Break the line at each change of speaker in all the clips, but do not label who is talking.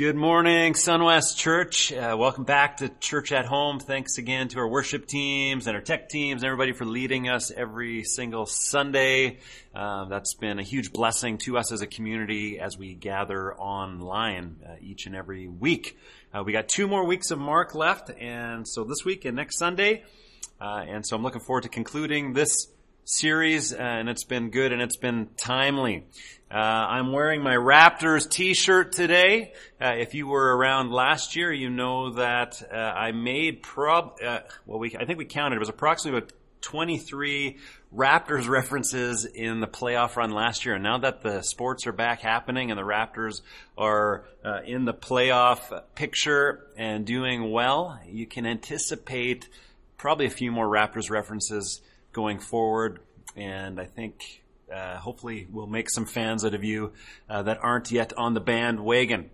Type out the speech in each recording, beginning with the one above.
Good morning, Sunwest Church. Uh, welcome back to Church at Home. Thanks again to our worship teams and our tech teams and everybody for leading us every single Sunday. Uh, that's been a huge blessing to us as a community as we gather online uh, each and every week. Uh, we got two more weeks of Mark left, and so this week and next Sunday. Uh, and so I'm looking forward to concluding this series, and it's been good and it's been timely. Uh, I'm wearing my Raptors t-shirt today. Uh, if you were around last year, you know that uh, I made prob, uh, well, we, I think we counted, it was approximately about 23 Raptors references in the playoff run last year. And now that the sports are back happening and the Raptors are uh, in the playoff picture and doing well, you can anticipate probably a few more Raptors references going forward. And I think uh, hopefully we'll make some fans out of you uh, that aren't yet on the bandwagon.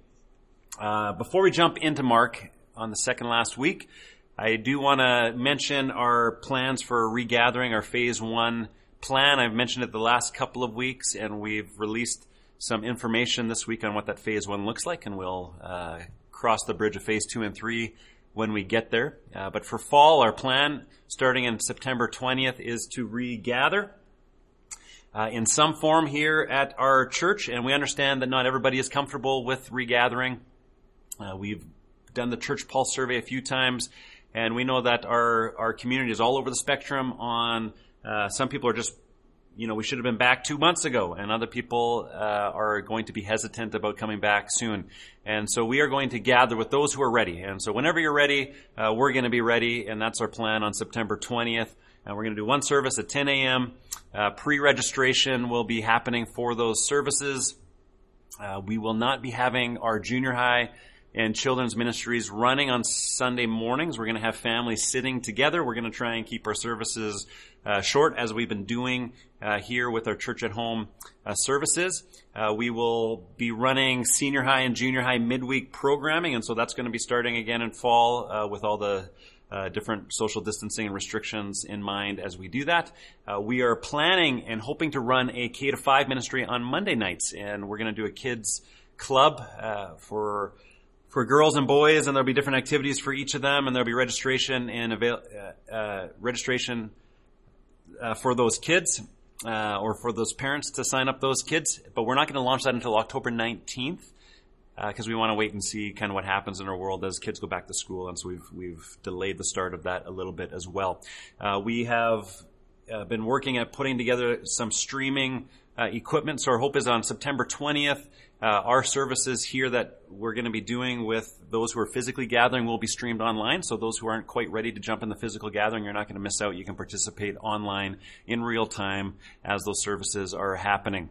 Uh, before we jump into Mark on the second last week, I do want to mention our plans for regathering our phase one plan. I've mentioned it the last couple of weeks, and we've released some information this week on what that phase one looks like, and we'll uh, cross the bridge of phase two and three when we get there. Uh, but for fall, our plan starting in September 20th is to regather uh, in some form here at our church, and we understand that not everybody is comfortable with regathering. Uh, we've done the church pulse survey a few times, and we know that our our community is all over the spectrum. On uh, some people are just you know, we should have been back two months ago, and other people uh, are going to be hesitant about coming back soon. And so we are going to gather with those who are ready. And so whenever you're ready, uh, we're going to be ready, and that's our plan on September 20th. And we're going to do one service at 10 a.m. Uh, pre-registration will be happening for those services. Uh, we will not be having our junior high and children's ministries running on Sunday mornings. We're going to have families sitting together. We're going to try and keep our services uh, short as we've been doing uh, here with our church at home uh, services. Uh, we will be running senior high and junior high midweek programming, and so that's going to be starting again in fall uh, with all the uh, different social distancing and restrictions in mind as we do that. Uh, we are planning and hoping to run a K to 5 ministry on Monday nights, and we're going to do a kids club uh, for for girls and boys, and there'll be different activities for each of them, and there'll be registration and avail- uh, uh, registration uh, for those kids. or for those parents to sign up those kids, but we're not going to launch that until October 19th because uh, we want to wait and see kind of what happens in our world as kids go back to school, and so we've we've delayed the start of that a little bit as well. Uh, we have uh, been working at putting together some streaming uh, equipment, so our hope is on September 20th. Uh, our services here that we're going to be doing with those who are physically gathering will be streamed online. So those who aren't quite ready to jump in the physical gathering, you're not going to miss out. You can participate online in real time as those services are happening.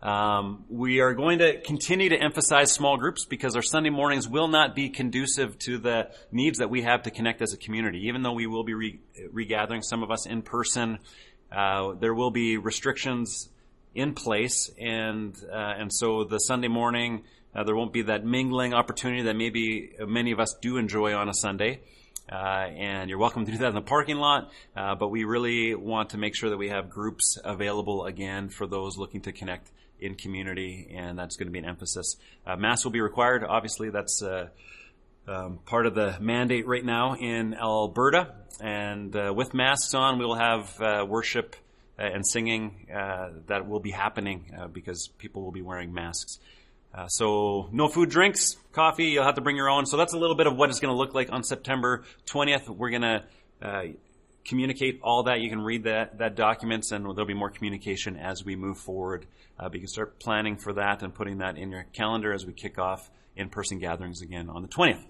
Um, we are going to continue to emphasize small groups because our Sunday mornings will not be conducive to the needs that we have to connect as a community. Even though we will be re- regathering some of us in person, uh, there will be restrictions in place, and uh, and so the Sunday morning uh, there won't be that mingling opportunity that maybe many of us do enjoy on a Sunday. Uh, and you're welcome to do that in the parking lot. Uh, but we really want to make sure that we have groups available again for those looking to connect in community, and that's going to be an emphasis. Uh, mass will be required. Obviously, that's uh, um, part of the mandate right now in Alberta. And with masks on, we will have worship and singing uh, that will be happening because people will be wearing masks. so no food, drinks, coffee. You'll have to bring your own. So that's a little bit of what it's going to look like on September 20th. We're going to communicate all that. You can read that, that documents and there'll be more communication as we move forward. Uh, but you can start planning for that and putting that in your calendar as we kick off in-person gatherings again on the 20th.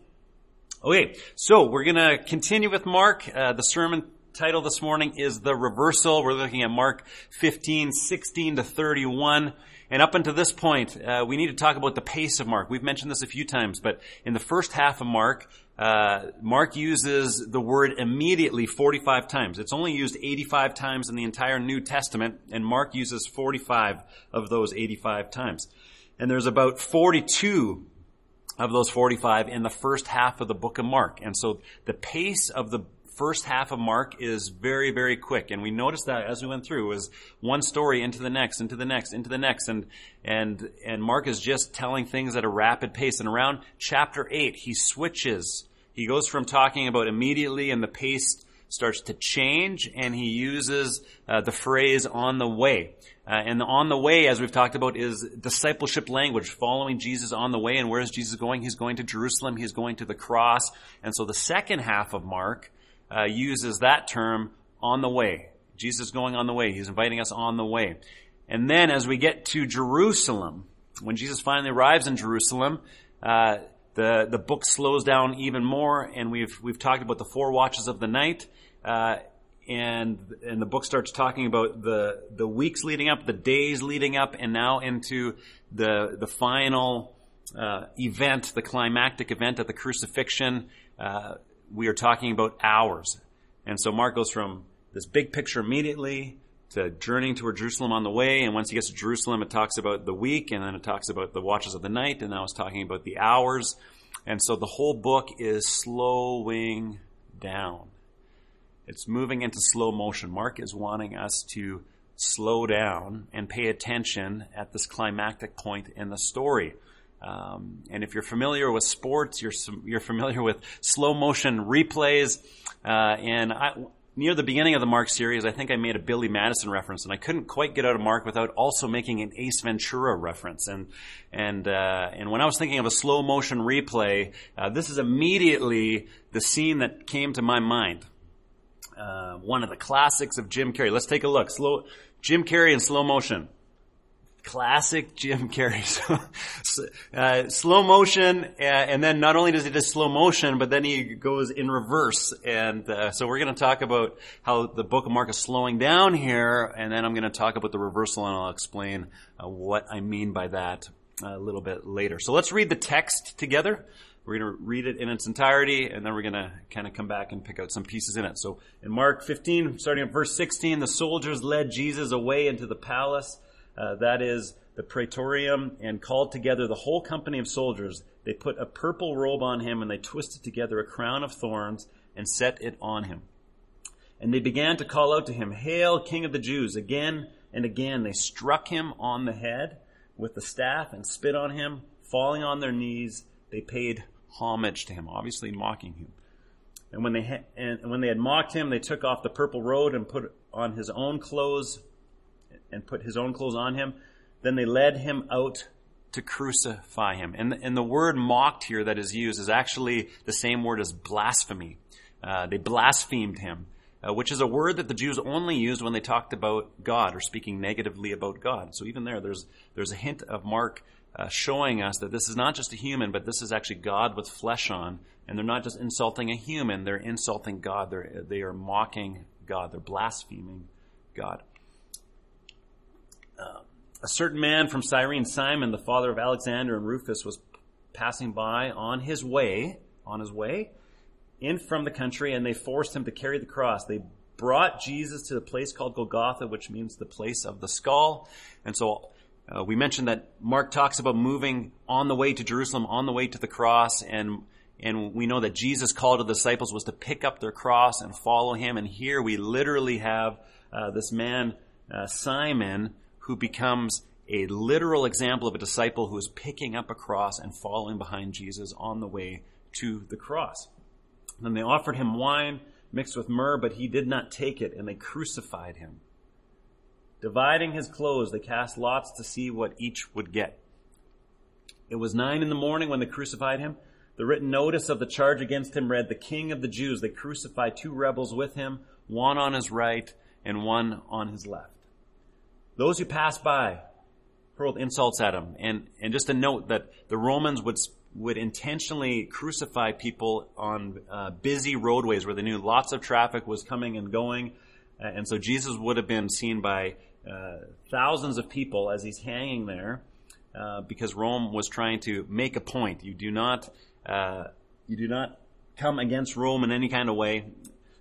Okay, so we're going to continue with Mark. Uh, the sermon title this morning is The Reversal. We're looking at Mark 15, 16 to 31. And up until this point, uh, we need to talk about the pace of Mark. We've mentioned this a few times, but in the first half of Mark, uh, Mark uses the word immediately 45 times. It's only used 85 times in the entire New Testament, and Mark uses 45 of those 85 times. And there's about 42 of those 45 in the first half of the book of Mark. And so the pace of the first half of Mark is very, very quick. And we noticed that as we went through, it was one story into the next, into the next, into the next. And, and, and Mark is just telling things at a rapid pace. And around chapter 8, he switches. He goes from talking about immediately and the pace starts to change and he uses uh, the phrase on the way. Uh, and on the way, as we've talked about, is discipleship language, following Jesus on the way. And where is Jesus going? He's going to Jerusalem. He's going to the cross. And so the second half of Mark uh, uses that term on the way. Jesus is going on the way. He's inviting us on the way. And then as we get to Jerusalem, when Jesus finally arrives in Jerusalem, uh, the the book slows down even more, and we've we've talked about the four watches of the night. Uh, and and the book starts talking about the the weeks leading up, the days leading up, and now into the the final uh, event, the climactic event at the crucifixion. We are talking about hours, and so Mark goes from this big picture immediately to journeying toward Jerusalem on the way, and once he gets to Jerusalem, it talks about the week, and then it talks about the watches of the night, and now it's talking about the hours, and so the whole book is slowing down it's moving into slow motion. Mark is wanting us to slow down and pay attention at this climactic point in the story. Um, and if you're familiar with sports, you're you're familiar with slow motion replays. Uh, and I, near the beginning of the Mark series, I think I made a Billy Madison reference, and I couldn't quite get out of Mark without also making an Ace Ventura reference. And and uh, and when I was thinking of a slow motion replay, uh, this is immediately the scene that came to my mind uh, one of the classics of Jim Carrey. Let's take a look. Slow, Jim Carrey in slow motion. Classic Jim Carrey. So, uh, slow motion, uh, and then not only does he do slow motion, but then he goes in reverse. And uh, so we're going to talk about how the Book of Mark is slowing down here, and then I'm going to talk about the reversal, and I'll explain uh, what I mean by that a little bit later. So let's read the text together. We're going to read it in its entirety, and then we're going to kind of come back and pick out some pieces in it. So in Mark 15, starting at verse 16, the soldiers led Jesus away into the palace, uh, that is the praetorium, and called together the whole company of soldiers. They put a purple robe on him, and they twisted together a crown of thorns and set it on him. And they began to call out to him, Hail, King of the Jews! Again and again they struck him on the head with the staff and spit on him. Falling on their knees, they paid homage to him, obviously mocking him. And when they ha- and when they had mocked him, they took off the purple robe and put on his own clothes and put his own clothes on him. Then they led him out to crucify him. And, and the word mocked here that is used is actually the same word as blasphemy. Uh, they blasphemed him, uh, which is a word that the Jews only used when they talked about God or speaking negatively about God. So even there, there's there's a hint of Mark uh, showing us that this is not just a human, but this is actually God with flesh on. And they're not just insulting a human, they're insulting God. They're, they are mocking God. They're blaspheming God. Uh, a certain man from Cyrene, Simon, the father of Alexander and Rufus, was passing by on his way, on his way in from the country, and they forced him to carry the cross. They brought Jesus to the place called Golgotha, which means the place of the skull. And so uh, we mentioned that Mark talks about moving on the way to Jerusalem, on the way to the cross, and and we know that Jesus' call to the disciples was to pick up their cross and follow him. And here we literally have uh, this man, uh, Simon, who becomes a literal example of a disciple who is picking up a cross and following behind Jesus on the way to the cross. Then they offered him wine mixed with myrrh, but he did not take it, and they crucified him. Dividing his clothes, they cast lots to see what each would get. It was nine in the morning when they crucified him. The written notice of the charge against him read, The King of the Jews. They crucified two rebels with him, one on his right and one on his left. Those who passed by hurled insults at him. And, and just a note that the Romans would, would intentionally crucify people on uh, busy roadways where they knew lots of traffic was coming and going. Uh, and so Jesus would have been seen by uh, thousands of people as he's hanging there uh, because Rome was trying to make a point. You do not, uh, you do not come against Rome in any kind of way.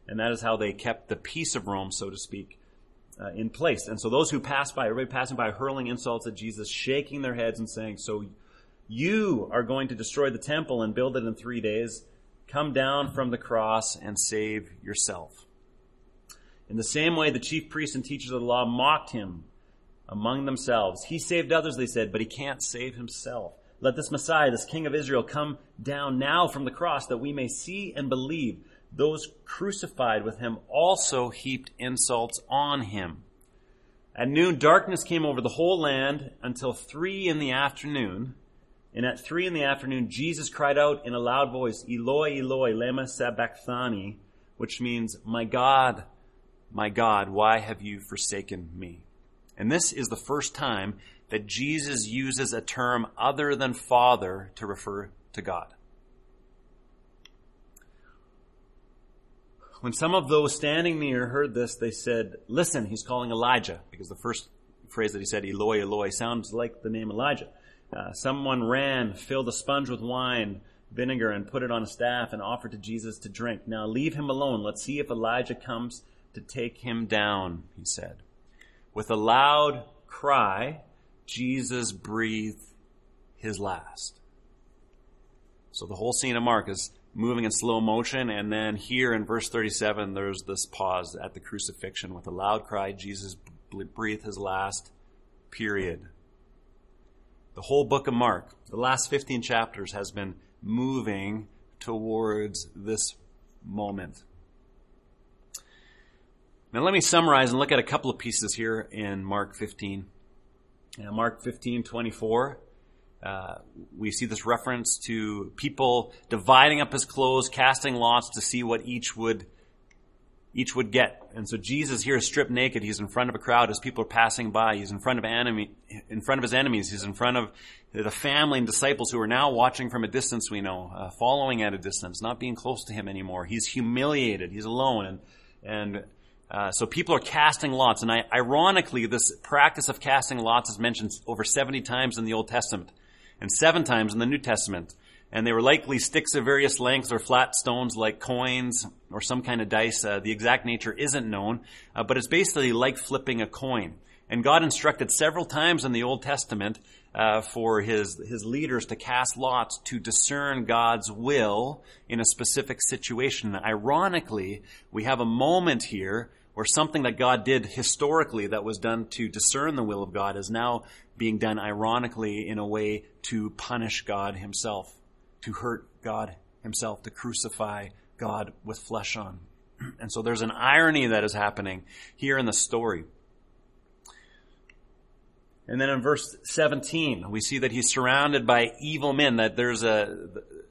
And that is how they kept the peace of Rome, so to speak, uh, in place. And so those who passed by, everybody passing by, hurling insults at Jesus, shaking their heads and saying, So you are going to destroy the temple and build it in three days. Come down from the cross and save yourself. In the same way, the chief priests and teachers of the law mocked him among themselves. He saved others, they said, but he can't save himself. Let this Messiah, this King of Israel, come down now from the cross that we may see and believe. Those crucified with him also heaped insults on him. At noon, darkness came over the whole land until three in the afternoon. And at three in the afternoon, Jesus cried out in a loud voice, Eloi, Eloi, lema sabachthani, which means, My God, my God, why have you forsaken me? And this is the first time that Jesus uses a term other than Father to refer to God. When some of those standing near heard this, they said, Listen, he's calling Elijah, because the first phrase that he said, Eloi, Eloi, sounds like the name Elijah. Uh, someone ran, filled a sponge with wine, vinegar, and put it on a staff and offered to Jesus to drink. Now leave him alone. Let's see if Elijah comes to take him down, he said. With a loud cry, Jesus breathed his last. So the whole scene of Mark is moving in slow motion, and then here in verse 37, there's this pause at the crucifixion. With a loud cry, Jesus breathed his last, period the whole book of Mark, the last 15 chapters, has been moving towards this moment. Now, let me summarize and look at a couple of pieces here in Mark 15. Now, Mark 15, 24. Uh, we see this reference to people dividing up his clothes, casting lots to see what each would each would get. And so Jesus here is stripped naked. He's in front of a crowd as people are passing by. He's in front of enemy, in front of his enemies. He's in front of the family and disciples who are now watching from a distance, we know, uh, following at a distance, not being close to him anymore. He's humiliated. He's alone. And, and, uh, so people are casting lots. And I, ironically, this practice of casting lots is mentioned over 70 times in the Old Testament and seven times in the New Testament and they were likely sticks of various lengths or flat stones like coins or some kind of dice. Uh, the exact nature isn't known, uh, but it's basically like flipping a coin. And God instructed several times in the Old Testament uh, for his his leaders to cast lots to discern God's will in a specific situation. Ironically, we have a moment here where something that God did historically that was done to discern the will of God is now being done ironically in a way to punish God Himself to hurt God himself, to crucify God with flesh on. And so there's an irony that is happening here in the story. And then in verse 17, we see that he's surrounded by evil men, that there's a,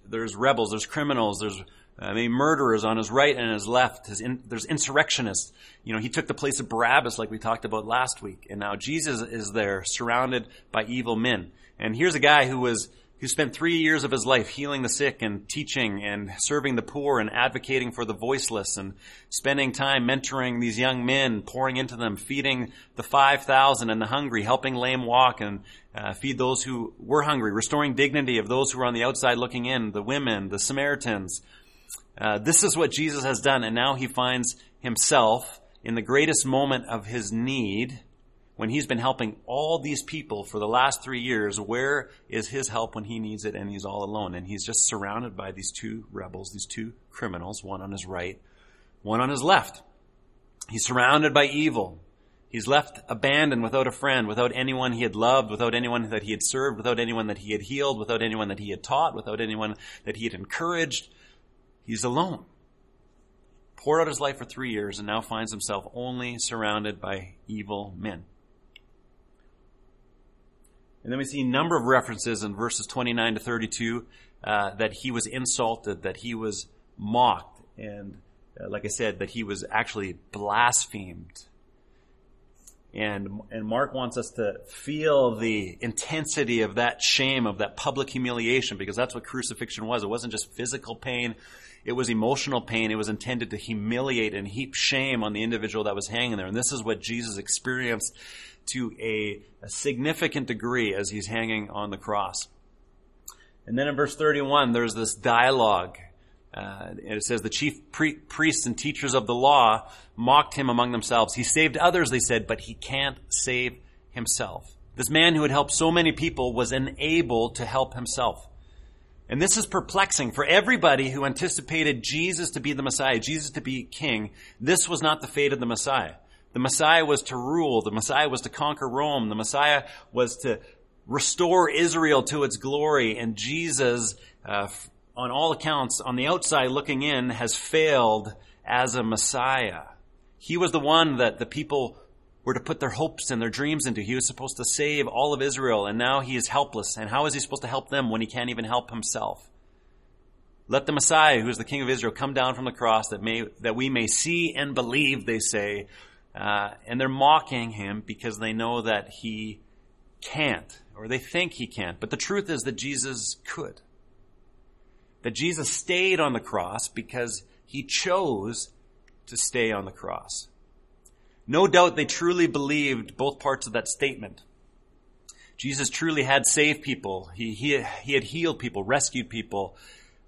there's rebels, there's criminals, there's uh, mean, murderers on his right and his left. His in, there's insurrectionists. You know, he took the place of Barabbas like we talked about last week. And now Jesus is there surrounded by evil men. And here's a guy who was who spent three years of his life healing the sick and teaching and serving the poor and advocating for the voiceless and spending time mentoring these young men, pouring into them, feeding the 5,000 and the hungry, helping lame walk and uh, feed those who were hungry, restoring dignity of those who were on the outside looking in, the women, the Samaritans. Uh, this is what Jesus has done, and now he finds himself in the greatest moment of his need when he's been helping all these people for the last three years, where is his help when he needs it and he's all alone? And he's just surrounded by these two rebels, these two criminals, one on his right, one on his left. He's surrounded by evil. He's left abandoned without a friend, without anyone he had loved, without anyone that he had served, without anyone that he had healed, without anyone that he had taught, without anyone that he had encouraged. He's alone. Poured out his life for three years and now finds himself only surrounded by evil men. And then we see a number of references in verses 29 to 32 uh, that he was insulted, that he was mocked, and uh, like I said, that he was actually blasphemed. And, and Mark wants us to feel the intensity of that shame, of that public humiliation, because that's what crucifixion was. It wasn't just physical pain, it was emotional pain. It was intended to humiliate and heap shame on the individual that was hanging there. And this is what Jesus experienced to a, a significant degree as he's hanging on the cross. And then in verse 31, there's this dialogue. Uh, and it says, the chief pre- priests and teachers of the law mocked him among themselves. He saved others, they said, but he can't save himself. This man who had helped so many people was unable to help himself. And this is perplexing for everybody who anticipated Jesus to be the Messiah, Jesus to be king. This was not the fate of the Messiah. The Messiah was to rule. The Messiah was to conquer Rome. The Messiah was to restore Israel to its glory. And Jesus, uh, on all accounts, on the outside looking in, has failed as a Messiah. He was the one that the people were to put their hopes and their dreams into. He was supposed to save all of Israel, and now he is helpless. And how is he supposed to help them when he can't even help himself? Let the Messiah, who is the King of Israel, come down from the cross that may that we may see and believe. They say, uh, and they're mocking him because they know that he can't, or they think he can't. But the truth is that Jesus could. That Jesus stayed on the cross because he chose to stay on the cross. No doubt they truly believed both parts of that statement. Jesus truly had saved people. He, he, he had healed people, rescued people.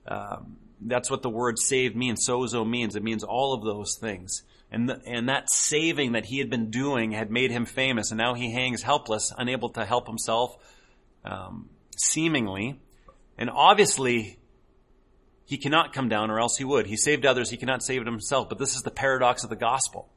Um, that's what the word saved means. Sozo means. It means all of those things. And, the, and that saving that he had been doing had made him famous. And now he hangs helpless, unable to help himself, um, seemingly. And obviously, he cannot come down or else he would. He saved others. He cannot save himself. But this is the paradox of the gospel.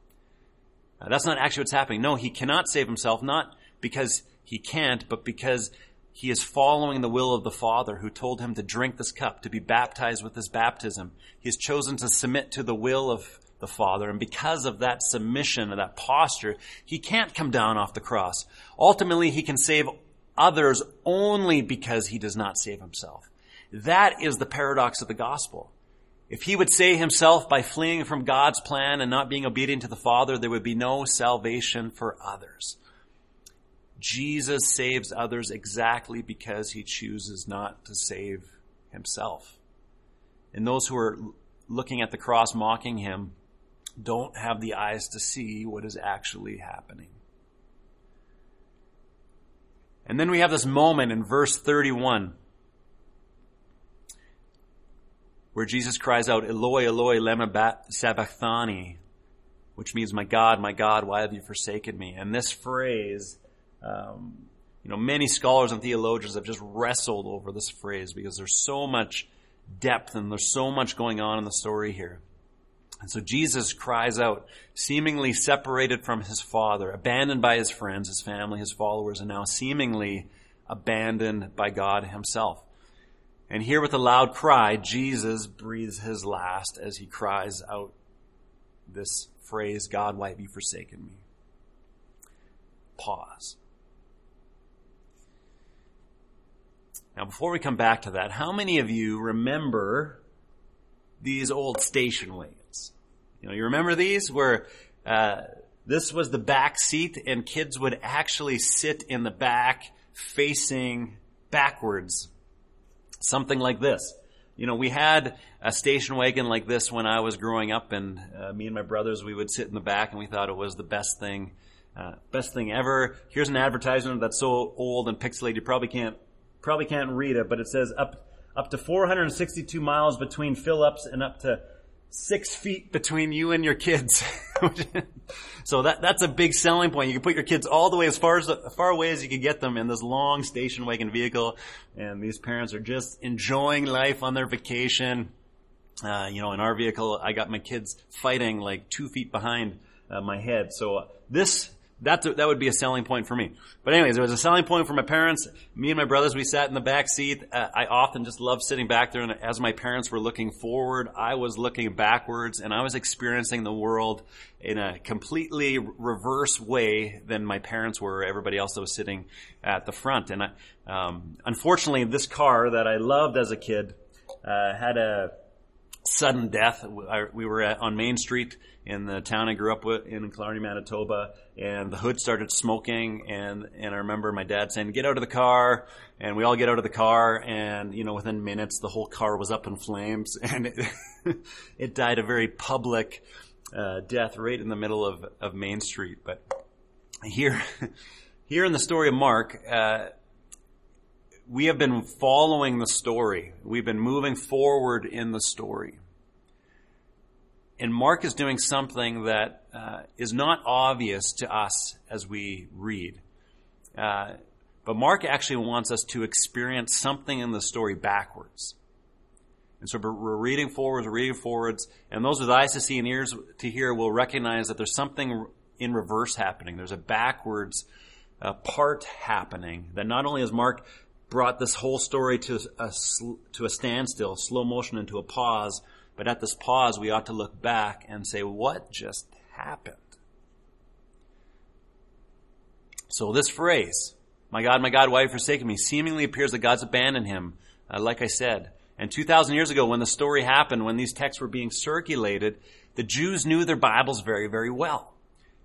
Uh, that's not actually what's happening. No, he cannot save himself, not because he can't, but because he is following the will of the Father who told him to drink this cup, to be baptized with this baptism. He has chosen to submit to the will of the Father. And because of that submission, of that posture, he can't come down off the cross. Ultimately, he can save others only because he does not save himself. That is the paradox of the gospel. If he would save himself by fleeing from God's plan and not being obedient to the Father, there would be no salvation for others. Jesus saves others exactly because he chooses not to save himself. And those who are looking at the cross mocking him don't have the eyes to see what is actually happening. And then we have this moment in verse 31 where Jesus cries out, Eloi, Eloi, lema sabachthani, which means, my God, my God, why have you forsaken me? And this phrase, um, you know, many scholars and theologians have just wrestled over this phrase because there's so much depth and there's so much going on in the story here. And so Jesus cries out, seemingly separated from his father, abandoned by his friends, his family, his followers, and now seemingly abandoned by God himself. And here with a loud cry, Jesus breathes his last as he cries out this phrase, God, why have you forsaken me? Pause. Now, before we come back to that, how many of you remember these old station wagons? You know, you remember these where uh, this was the back seat and kids would actually sit in the back facing backwards something like this. You know, we had a station wagon like this when I was growing up, and uh, me and my brothers, we would sit in the back, and we thought it was the best thing, uh, best thing ever. Here's an advertisement that's so old and pixelated, you probably can't, probably can't read it, but it says up, up to 462 miles between fill-ups and up to six feet between you and your kids. so that that's a big selling point. You can put your kids all the way as far as as far away as you can get them in this long station wagon vehicle, and these parents are just enjoying life on their vacation. Uh, you know, in our vehicle, I got my kids fighting like two feet behind uh, my head. So uh, this that's a, that would be a selling point for me. But anyways, it was a selling point for my parents. Me and my brothers, we sat in the back seat. Uh, I often just loved sitting back there, and as my parents were looking forward, I was looking backwards, and I was experiencing the world in a completely reverse way than my parents were. Everybody else that was sitting at the front, and I, um, unfortunately, this car that I loved as a kid uh, had a sudden death. We were at, on Main Street in the town I grew up with in Killarney, Manitoba, and the hood started smoking. And and I remember my dad saying, "Get out of the car!" And we all get out of the car, and you know, within minutes, the whole car was up in flames, and it, it died a very public uh, death right in the middle of of Main Street. But here, here in the story of Mark. Uh, we have been following the story. We've been moving forward in the story. And Mark is doing something that uh, is not obvious to us as we read. Uh, But Mark actually wants us to experience something in the story backwards. And so we're reading forwards, we're reading forwards, and those with eyes to see and ears to hear will recognize that there's something in reverse happening. There's a backwards uh, part happening that not only has Mark brought this whole story to a, to a standstill, slow motion into a pause, but at this pause we ought to look back and say, what just happened? So this phrase, my God, my God, why have you forsaken me, seemingly appears that God's abandoned him, uh, like I said. And 2,000 years ago, when the story happened, when these texts were being circulated, the Jews knew their Bibles very, very well.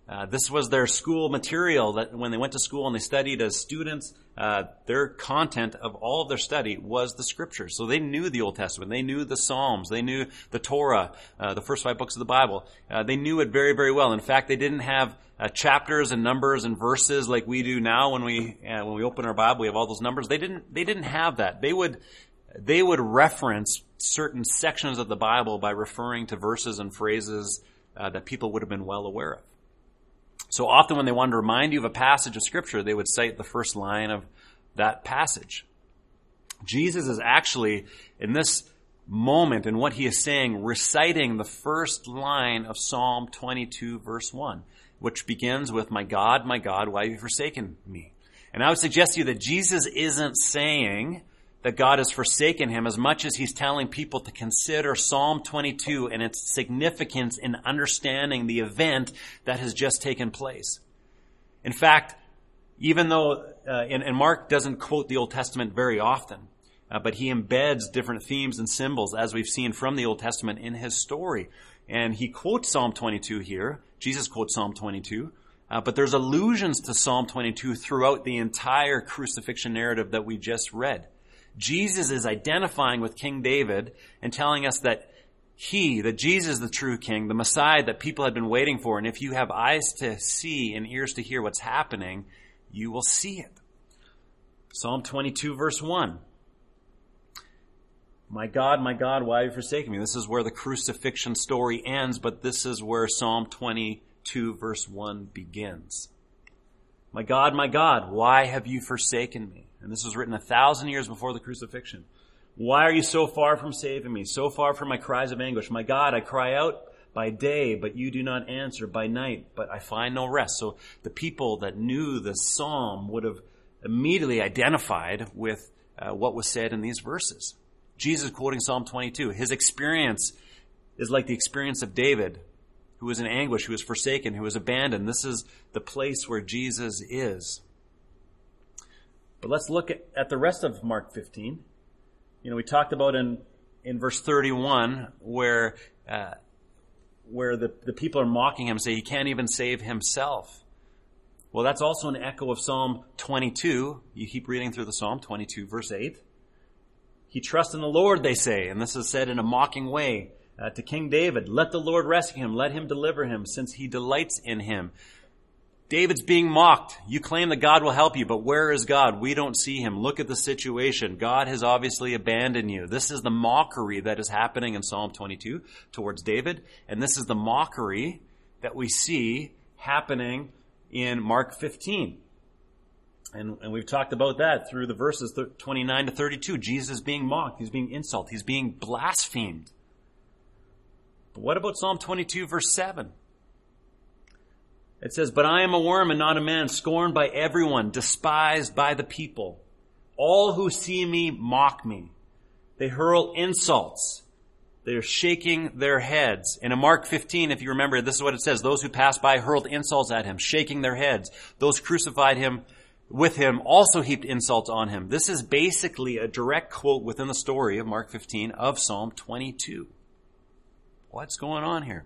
Uh, this was their school material that when they went to school and they studied as students, uh, their content of all of their study was the scriptures. So they knew the Old Testament. They knew the Psalms. They knew the Torah, uh, the first five books of the Bible. Uh, they knew it very, very well. In fact, they didn't have uh, chapters and numbers and verses like we do now when we when we open our Bible. We have all those numbers. They didn't. They didn't have that. They would they would reference certain sections of the Bible by referring to verses and phrases uh, that people would have been well aware of. So often when they wanted to remind you of a passage of scripture, they would cite the first line of that passage. Jesus is actually, in this moment, in what he is saying, reciting the first line of Psalm 22 verse 1, which begins with, My God, my God, why have you forsaken me? And I would suggest to you that Jesus isn't saying, that God has forsaken him as much as he's telling people to consider Psalm 22 and its significance in understanding the event that has just taken place. In fact, even though, uh, and, and, Mark doesn't quote the Old Testament very often, uh, but he embeds different themes and symbols as we've seen from the Old Testament in his story. And he quotes Psalm 22 here. Jesus quotes Psalm 22. Uh, but there's allusions to Psalm 22 throughout the entire crucifixion narrative that we just read. Jesus is identifying with King David and telling us that he, that Jesus the true king, the Messiah that people had been waiting for. And if you have eyes to see and ears to hear what's happening, you will see it. Psalm 22 verse 1. My God, my God, why have you forsaken me? This is where the crucifixion story ends, but this is where Psalm 22 verse 1 begins. My God, my God, why have you forsaken me? And this was written a thousand years before the crucifixion. Why are you so far from saving me? So far from my cries of anguish? My God, I cry out by day, but you do not answer. By night, but I find no rest. So the people that knew the psalm would have immediately identified with uh, what was said in these verses. Jesus quoting Psalm 22. His experience is like the experience of David, who was in anguish, who was forsaken, who was abandoned. This is the place where Jesus is. But let's look at, at the rest of Mark 15. You know, we talked about in, in verse 31 where, uh, where the, the people are mocking him, say he can't even save himself. Well, that's also an echo of Psalm 22. You keep reading through the Psalm 22 verse 8. He trusts in the Lord, they say, and this is said in a mocking way uh, to King David. Let the Lord rescue him. Let him deliver him since he delights in him. David's being mocked. You claim that God will help you, but where is God? We don't see him. Look at the situation. God has obviously abandoned you. This is the mockery that is happening in Psalm 22 towards David, and this is the mockery that we see happening in Mark 15. And, and we've talked about that through the verses 29 to 32. Jesus is being mocked. He's being insulted. He's being blasphemed. But what about Psalm 22 verse 7? It says, But I am a worm and not a man, scorned by everyone, despised by the people. All who see me mock me. They hurl insults. They are shaking their heads. And in Mark 15, if you remember, this is what it says. Those who passed by hurled insults at him, shaking their heads. Those crucified him with him also heaped insults on him. This is basically a direct quote within the story of Mark 15 of Psalm 22. What's going on here?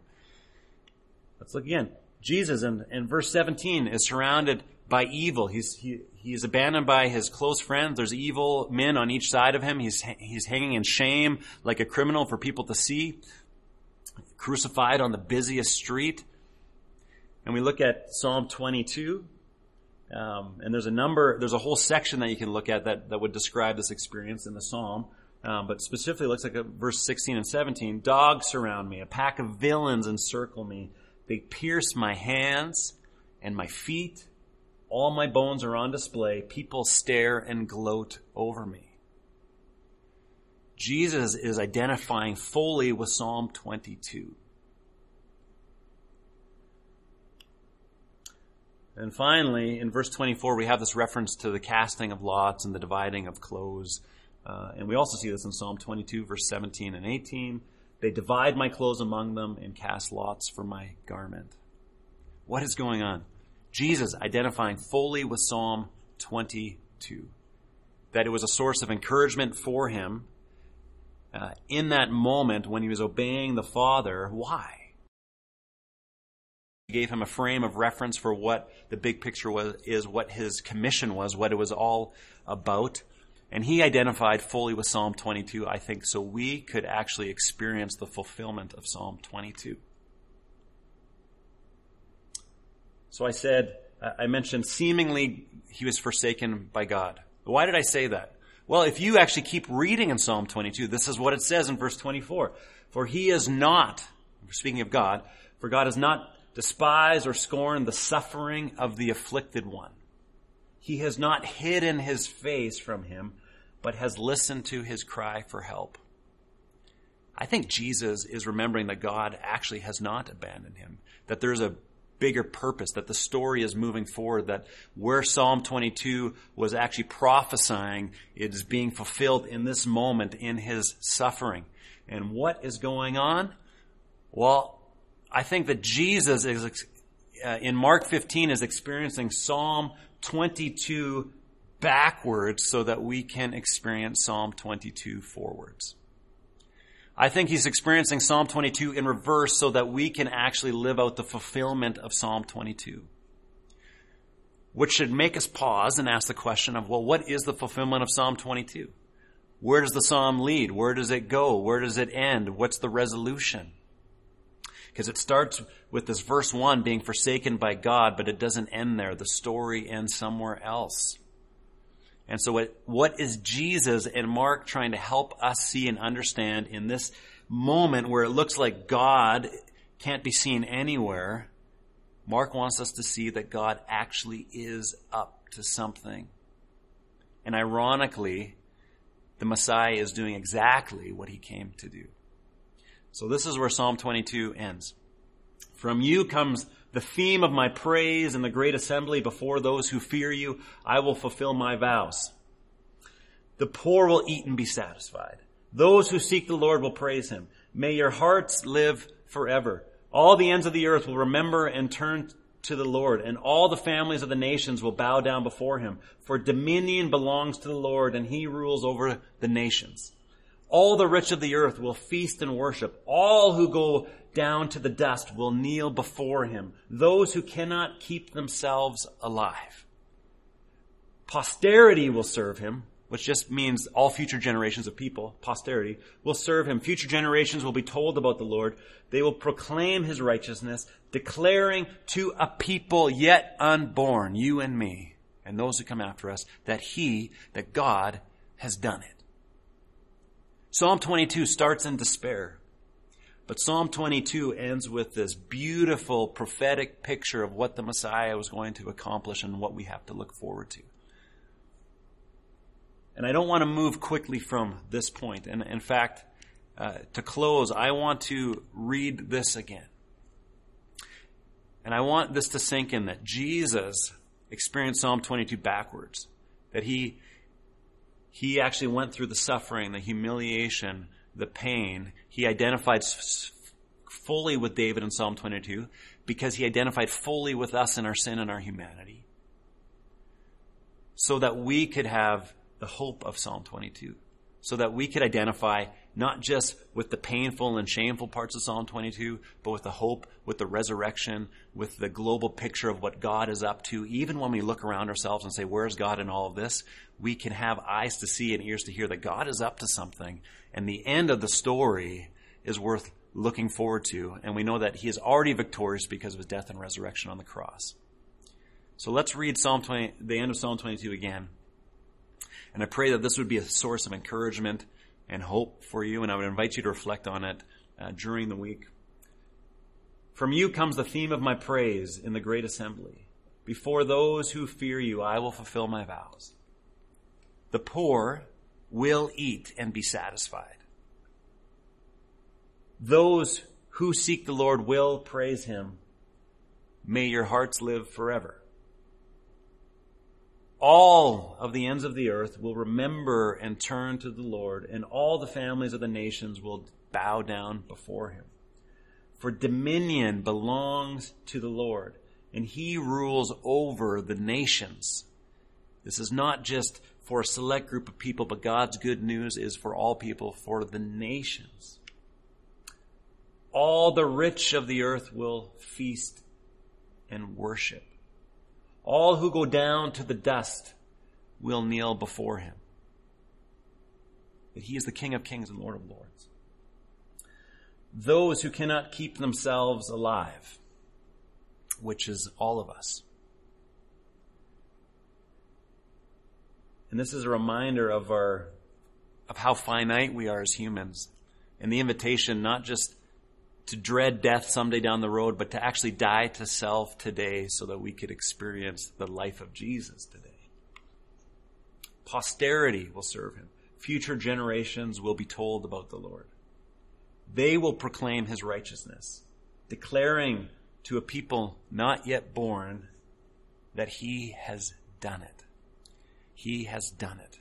Let's look again. Jesus in, in verse 17 is surrounded by evil. He's, he, he's abandoned by his close friends. There's evil men on each side of him. He's, he's hanging in shame like a criminal for people to see. Crucified on the busiest street. And we look at Psalm 22. Um, and there's a number, there's a whole section that you can look at that, that would describe this experience in the Psalm. Um, but specifically it looks like a, verse 16 and 17. Dogs surround me. A pack of villains encircle me. They pierce my hands and my feet. All my bones are on display. People stare and gloat over me. Jesus is identifying fully with Psalm 22. And finally, in verse 24, we have this reference to the casting of lots and the dividing of clothes. Uh, and we also see this in Psalm 22, verse 17 and 18. They divide my clothes among them and cast lots for my garment. What is going on? Jesus identifying fully with Psalm 22. That it was a source of encouragement for him uh, in that moment when he was obeying the Father. Why? He gave him a frame of reference for what the big picture was, is what his commission was, what it was all about. And he identified fully with Psalm 22, I think, so we could actually experience the fulfillment of Psalm 22. So I said, I mentioned seemingly he was forsaken by God. Why did I say that? Well, if you actually keep reading in Psalm 22, this is what it says in verse 24. For he is not, speaking of God, for God has not despised or scorned the suffering of the afflicted one. He has not hidden his face from him, but has listened to his cry for help. I think Jesus is remembering that God actually has not abandoned him, that there's a bigger purpose, that the story is moving forward, that where Psalm 22 was actually prophesying, it is being fulfilled in this moment in his suffering. And what is going on? Well, I think that Jesus is, uh, in Mark 15 is experiencing Psalm 22 backwards so that we can experience Psalm 22 forwards. I think he's experiencing Psalm 22 in reverse so that we can actually live out the fulfillment of Psalm 22. Which should make us pause and ask the question of, well, what is the fulfillment of Psalm 22? Where does the psalm lead? Where does it go? Where does it end? What's the resolution? Because it starts with this verse 1 being forsaken by God, but it doesn't end there. The story ends somewhere else. And so what, what is Jesus and Mark trying to help us see and understand in this moment where it looks like God can't be seen anywhere? Mark wants us to see that God actually is up to something. And ironically, the Messiah is doing exactly what he came to do. So this is where Psalm 22 ends. From you comes the theme of my praise in the great assembly before those who fear you, I will fulfill my vows. The poor will eat and be satisfied. Those who seek the Lord will praise him. May your hearts live forever. All the ends of the earth will remember and turn to the Lord, and all the families of the nations will bow down before him. For dominion belongs to the Lord, and he rules over the nations. All the rich of the earth will feast and worship. All who go down to the dust will kneel before him, those who cannot keep themselves alive. Posterity will serve him, which just means all future generations of people, posterity, will serve him. Future generations will be told about the Lord. They will proclaim his righteousness, declaring to a people yet unborn, you and me, and those who come after us, that he, that God, has done it. Psalm 22 starts in despair. But Psalm 22 ends with this beautiful prophetic picture of what the Messiah was going to accomplish and what we have to look forward to. And I don't want to move quickly from this point. And in fact, uh, to close, I want to read this again. And I want this to sink in that Jesus experienced Psalm 22 backwards. That he, he actually went through the suffering, the humiliation, the pain. He identified fully with David in Psalm 22 because he identified fully with us in our sin and our humanity. So that we could have the hope of Psalm 22. So that we could identify not just with the painful and shameful parts of Psalm 22, but with the hope, with the resurrection, with the global picture of what God is up to. Even when we look around ourselves and say, where's God in all of this? We can have eyes to see and ears to hear that God is up to something. And the end of the story is worth looking forward to. And we know that he is already victorious because of his death and resurrection on the cross. So let's read Psalm 20, the end of Psalm 22 again. And I pray that this would be a source of encouragement and hope for you, and I would invite you to reflect on it uh, during the week. From you comes the theme of my praise in the great assembly Before those who fear you, I will fulfill my vows. The poor will eat and be satisfied. Those who seek the Lord will praise him. May your hearts live forever. All of the ends of the earth will remember and turn to the Lord, and all the families of the nations will bow down before him. For dominion belongs to the Lord, and he rules over the nations. This is not just for a select group of people, but God's good news is for all people, for the nations. All the rich of the earth will feast and worship. All who go down to the dust will kneel before him. That he is the King of kings and Lord of lords. Those who cannot keep themselves alive, which is all of us. And this is a reminder of our, of how finite we are as humans. And the invitation not just to dread death someday down the road, but to actually die to self today so that we could experience the life of Jesus today. Posterity will serve him. Future generations will be told about the Lord. They will proclaim his righteousness, declaring to a people not yet born that he has done it. He has done it.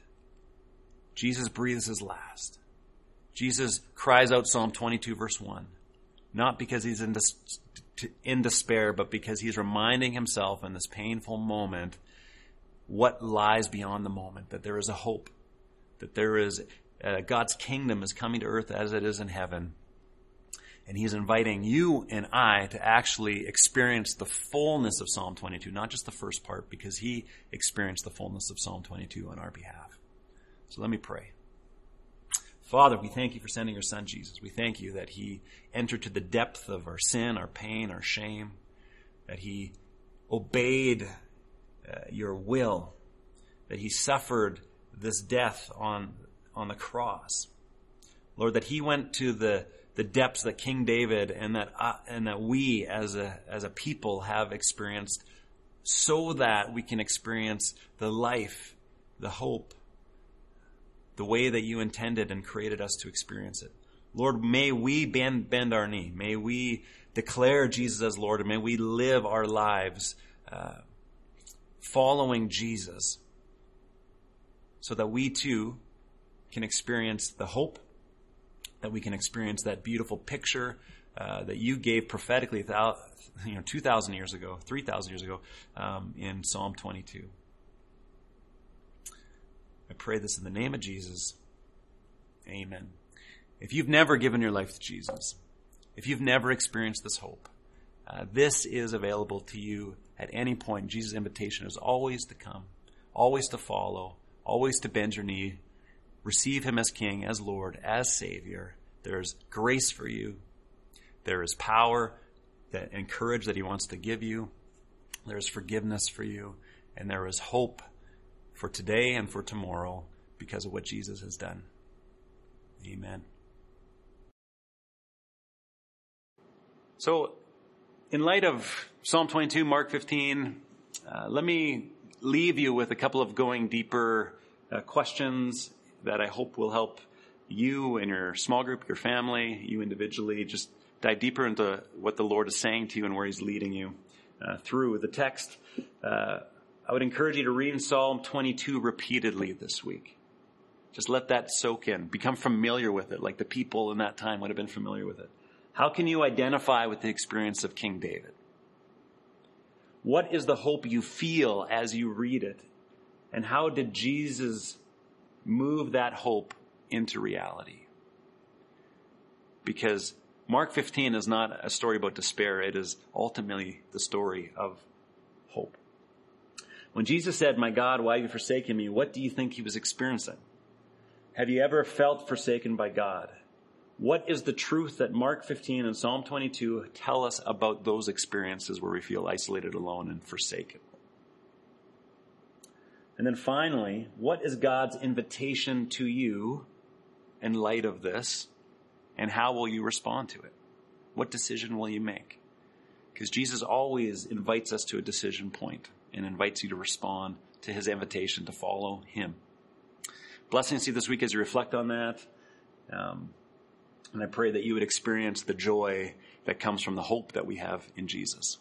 Jesus breathes his last. Jesus cries out Psalm 22 verse 1 not because he's in, dis- in despair, but because he's reminding himself in this painful moment what lies beyond the moment, that there is a hope, that there is uh, God's kingdom is coming to earth as it is in heaven. And he's inviting you and I to actually experience the fullness of Psalm 22, not just the first part, because he experienced the fullness of Psalm 22 on our behalf. So let me pray. Father, we thank you for sending your son Jesus. We thank you that he entered to the depth of our sin, our pain, our shame, that he obeyed uh, your will, that he suffered this death on, on the cross. Lord, that he went to the, the depths that King David and that, uh, and that we as a, as a people have experienced so that we can experience the life, the hope, the way that you intended and created us to experience it. Lord, may we bend, bend our knee. May we declare Jesus as Lord, and may we live our lives uh, following Jesus so that we too can experience the hope, that we can experience that beautiful picture uh, that you gave prophetically, you know, 2,000 years ago, 3,000 years ago um, in Psalm 22. I pray this in the name of Jesus. Amen. If you've never given your life to Jesus, if you've never experienced this hope, uh, this is available to you at any point. Jesus' invitation is always to come, always to follow, always to bend your knee, receive Him as King, as Lord, as Savior. There's grace for you. There is power that, and courage that He wants to give you. There is forgiveness for you. And there is hope for today and for tomorrow because of what Jesus has done. Amen. So, in light of Psalm 22, Mark 15, uh, let me leave you with a couple of going deeper uh, questions that I hope will help you and your small group, your family, you individually, just dive deeper into what the Lord is saying to you and where He's leading you uh, through the text. Uh, I would encourage you to read Psalm 22 repeatedly this week. Just let that soak in. Become familiar with it, like the people in that time would have been familiar with it. How can you identify with the experience of King David? What is the hope you feel as you read it? And how did Jesus move that hope into reality? Because Mark 15 is not a story about despair, it is ultimately the story of. When Jesus said, My God, why have you forsaken me? What do you think he was experiencing? Have you ever felt forsaken by God? What is the truth that Mark 15 and Psalm 22 tell us about those experiences where we feel isolated, alone, and forsaken? And then finally, what is God's invitation to you in light of this? And how will you respond to it? What decision will you make? Because Jesus always invites us to a decision point and invites you to respond to his invitation to follow him. Blessings to you this week as you reflect on that. Um, and I pray that you would experience the joy that comes from the hope that we have in Jesus.